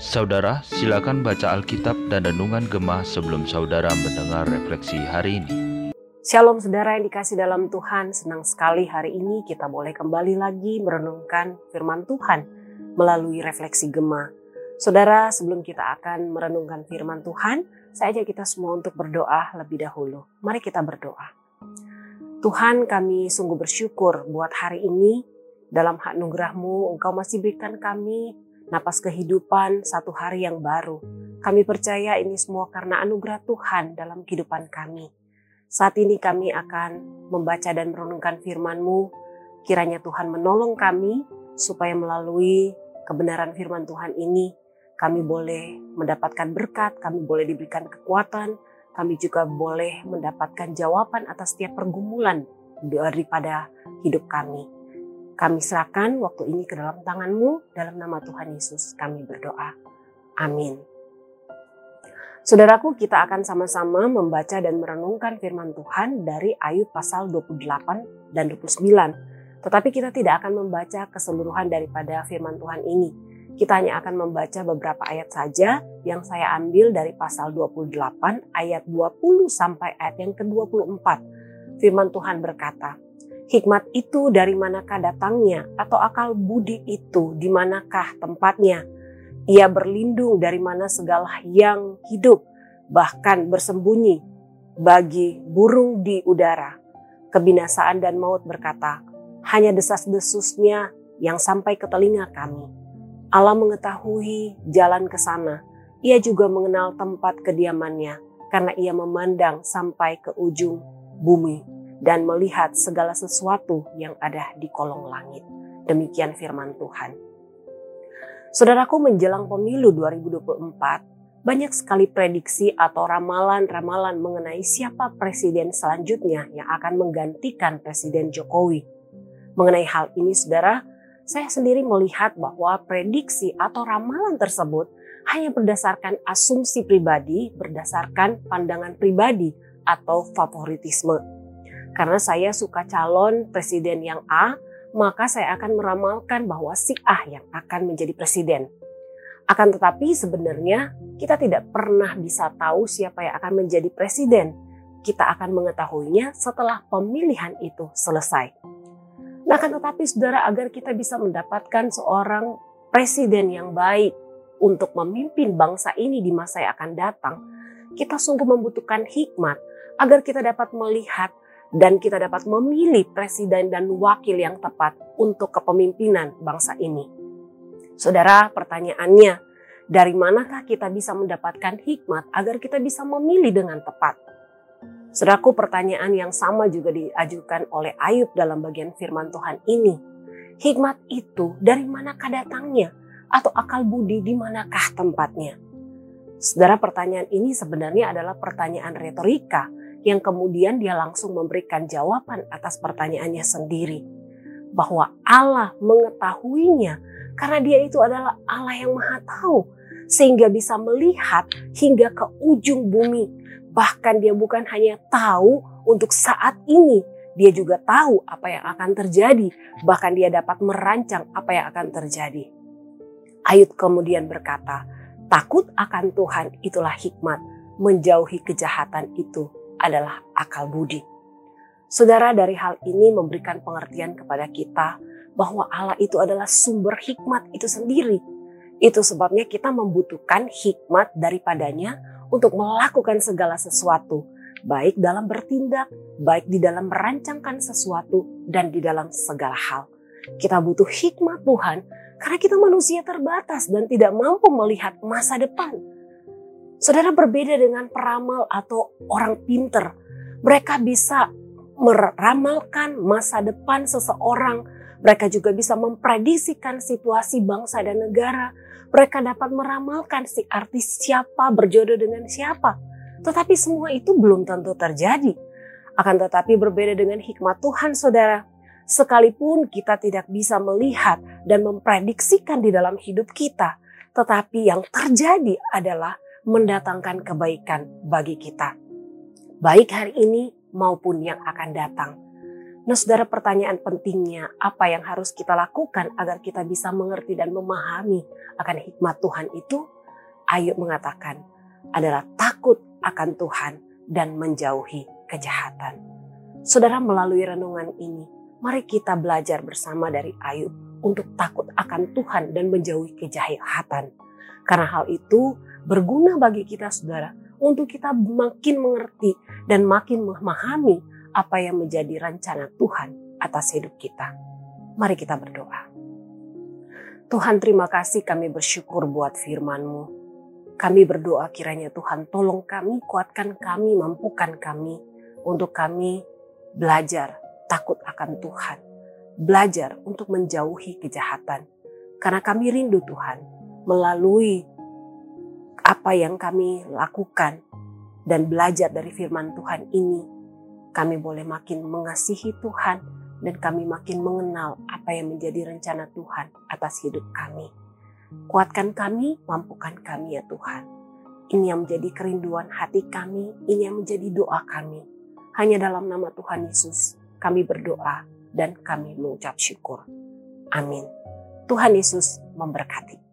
Saudara, silakan baca Alkitab dan Renungan Gemah sebelum saudara mendengar refleksi hari ini. Shalom saudara yang dikasih dalam Tuhan, senang sekali hari ini kita boleh kembali lagi merenungkan firman Tuhan melalui refleksi Gemah. Saudara, sebelum kita akan merenungkan firman Tuhan, saya ajak kita semua untuk berdoa lebih dahulu. Mari kita berdoa. Tuhan kami sungguh bersyukur buat hari ini dalam hak nugerahmu engkau masih berikan kami napas kehidupan satu hari yang baru. Kami percaya ini semua karena anugerah Tuhan dalam kehidupan kami. Saat ini kami akan membaca dan merenungkan firman-Mu. Kiranya Tuhan menolong kami supaya melalui kebenaran firman Tuhan ini kami boleh mendapatkan berkat, kami boleh diberikan kekuatan, kami juga boleh mendapatkan jawaban atas setiap pergumulan daripada hidup kami. Kami serahkan waktu ini ke dalam tanganmu, dalam nama Tuhan Yesus kami berdoa. Amin. Saudaraku, kita akan sama-sama membaca dan merenungkan firman Tuhan dari Ayub pasal 28 dan 29. Tetapi kita tidak akan membaca keseluruhan daripada firman Tuhan ini. Kita hanya akan membaca beberapa ayat saja yang saya ambil dari pasal 28 ayat 20 sampai ayat yang ke-24. Firman Tuhan berkata, Hikmat itu dari manakah datangnya atau akal budi itu di manakah tempatnya? Ia berlindung dari mana segala yang hidup, bahkan bersembunyi bagi burung di udara. Kebinasaan dan maut berkata, hanya desas-desusnya yang sampai ke telinga kami. Allah mengetahui jalan ke sana. Ia juga mengenal tempat kediamannya karena ia memandang sampai ke ujung bumi dan melihat segala sesuatu yang ada di kolong langit. Demikian firman Tuhan. Saudaraku menjelang pemilu 2024, banyak sekali prediksi atau ramalan-ramalan mengenai siapa presiden selanjutnya yang akan menggantikan Presiden Jokowi. Mengenai hal ini saudara, saya sendiri melihat bahwa prediksi atau ramalan tersebut hanya berdasarkan asumsi pribadi, berdasarkan pandangan pribadi atau favoritisme karena saya suka calon presiden yang A, maka saya akan meramalkan bahwa si A yang akan menjadi presiden. Akan tetapi sebenarnya kita tidak pernah bisa tahu siapa yang akan menjadi presiden. Kita akan mengetahuinya setelah pemilihan itu selesai. Nah, akan tetapi saudara agar kita bisa mendapatkan seorang presiden yang baik untuk memimpin bangsa ini di masa yang akan datang, kita sungguh membutuhkan hikmat agar kita dapat melihat dan kita dapat memilih presiden dan wakil yang tepat untuk kepemimpinan bangsa ini. Saudara, pertanyaannya, dari manakah kita bisa mendapatkan hikmat agar kita bisa memilih dengan tepat? Saudaraku, pertanyaan yang sama juga diajukan oleh Ayub dalam bagian firman Tuhan ini. Hikmat itu dari manakah datangnya? Atau akal budi di manakah tempatnya? Saudara, pertanyaan ini sebenarnya adalah pertanyaan retorika yang kemudian dia langsung memberikan jawaban atas pertanyaannya sendiri. Bahwa Allah mengetahuinya karena dia itu adalah Allah yang maha tahu. Sehingga bisa melihat hingga ke ujung bumi. Bahkan dia bukan hanya tahu untuk saat ini, dia juga tahu apa yang akan terjadi. Bahkan dia dapat merancang apa yang akan terjadi. Ayub kemudian berkata, takut akan Tuhan itulah hikmat, menjauhi kejahatan itu adalah akal budi. Saudara dari hal ini memberikan pengertian kepada kita bahwa Allah itu adalah sumber hikmat itu sendiri. Itu sebabnya kita membutuhkan hikmat daripadanya untuk melakukan segala sesuatu, baik dalam bertindak, baik di dalam merancangkan sesuatu, dan di dalam segala hal. Kita butuh hikmat Tuhan karena kita manusia terbatas dan tidak mampu melihat masa depan Saudara berbeda dengan peramal atau orang pinter. Mereka bisa meramalkan masa depan seseorang. Mereka juga bisa memprediksikan situasi bangsa dan negara. Mereka dapat meramalkan si artis siapa berjodoh dengan siapa. Tetapi semua itu belum tentu terjadi. Akan tetapi berbeda dengan hikmat Tuhan saudara. Sekalipun kita tidak bisa melihat dan memprediksikan di dalam hidup kita. Tetapi yang terjadi adalah mendatangkan kebaikan bagi kita. Baik hari ini maupun yang akan datang. Nah saudara pertanyaan pentingnya apa yang harus kita lakukan agar kita bisa mengerti dan memahami akan hikmat Tuhan itu? Ayub mengatakan adalah takut akan Tuhan dan menjauhi kejahatan. Saudara melalui renungan ini, mari kita belajar bersama dari Ayub untuk takut akan Tuhan dan menjauhi kejahatan. Karena hal itu berguna bagi kita saudara untuk kita makin mengerti dan makin memahami apa yang menjadi rencana Tuhan atas hidup kita. Mari kita berdoa. Tuhan terima kasih kami bersyukur buat firman-Mu. Kami berdoa kiranya Tuhan tolong kami, kuatkan kami, mampukan kami untuk kami belajar takut akan Tuhan. Belajar untuk menjauhi kejahatan. Karena kami rindu Tuhan melalui apa yang kami lakukan dan belajar dari firman Tuhan ini, kami boleh makin mengasihi Tuhan dan kami makin mengenal apa yang menjadi rencana Tuhan atas hidup kami. Kuatkan kami, mampukan kami ya Tuhan. Ini yang menjadi kerinduan hati kami, ini yang menjadi doa kami. Hanya dalam nama Tuhan Yesus kami berdoa dan kami mengucap syukur. Amin. Tuhan Yesus memberkati.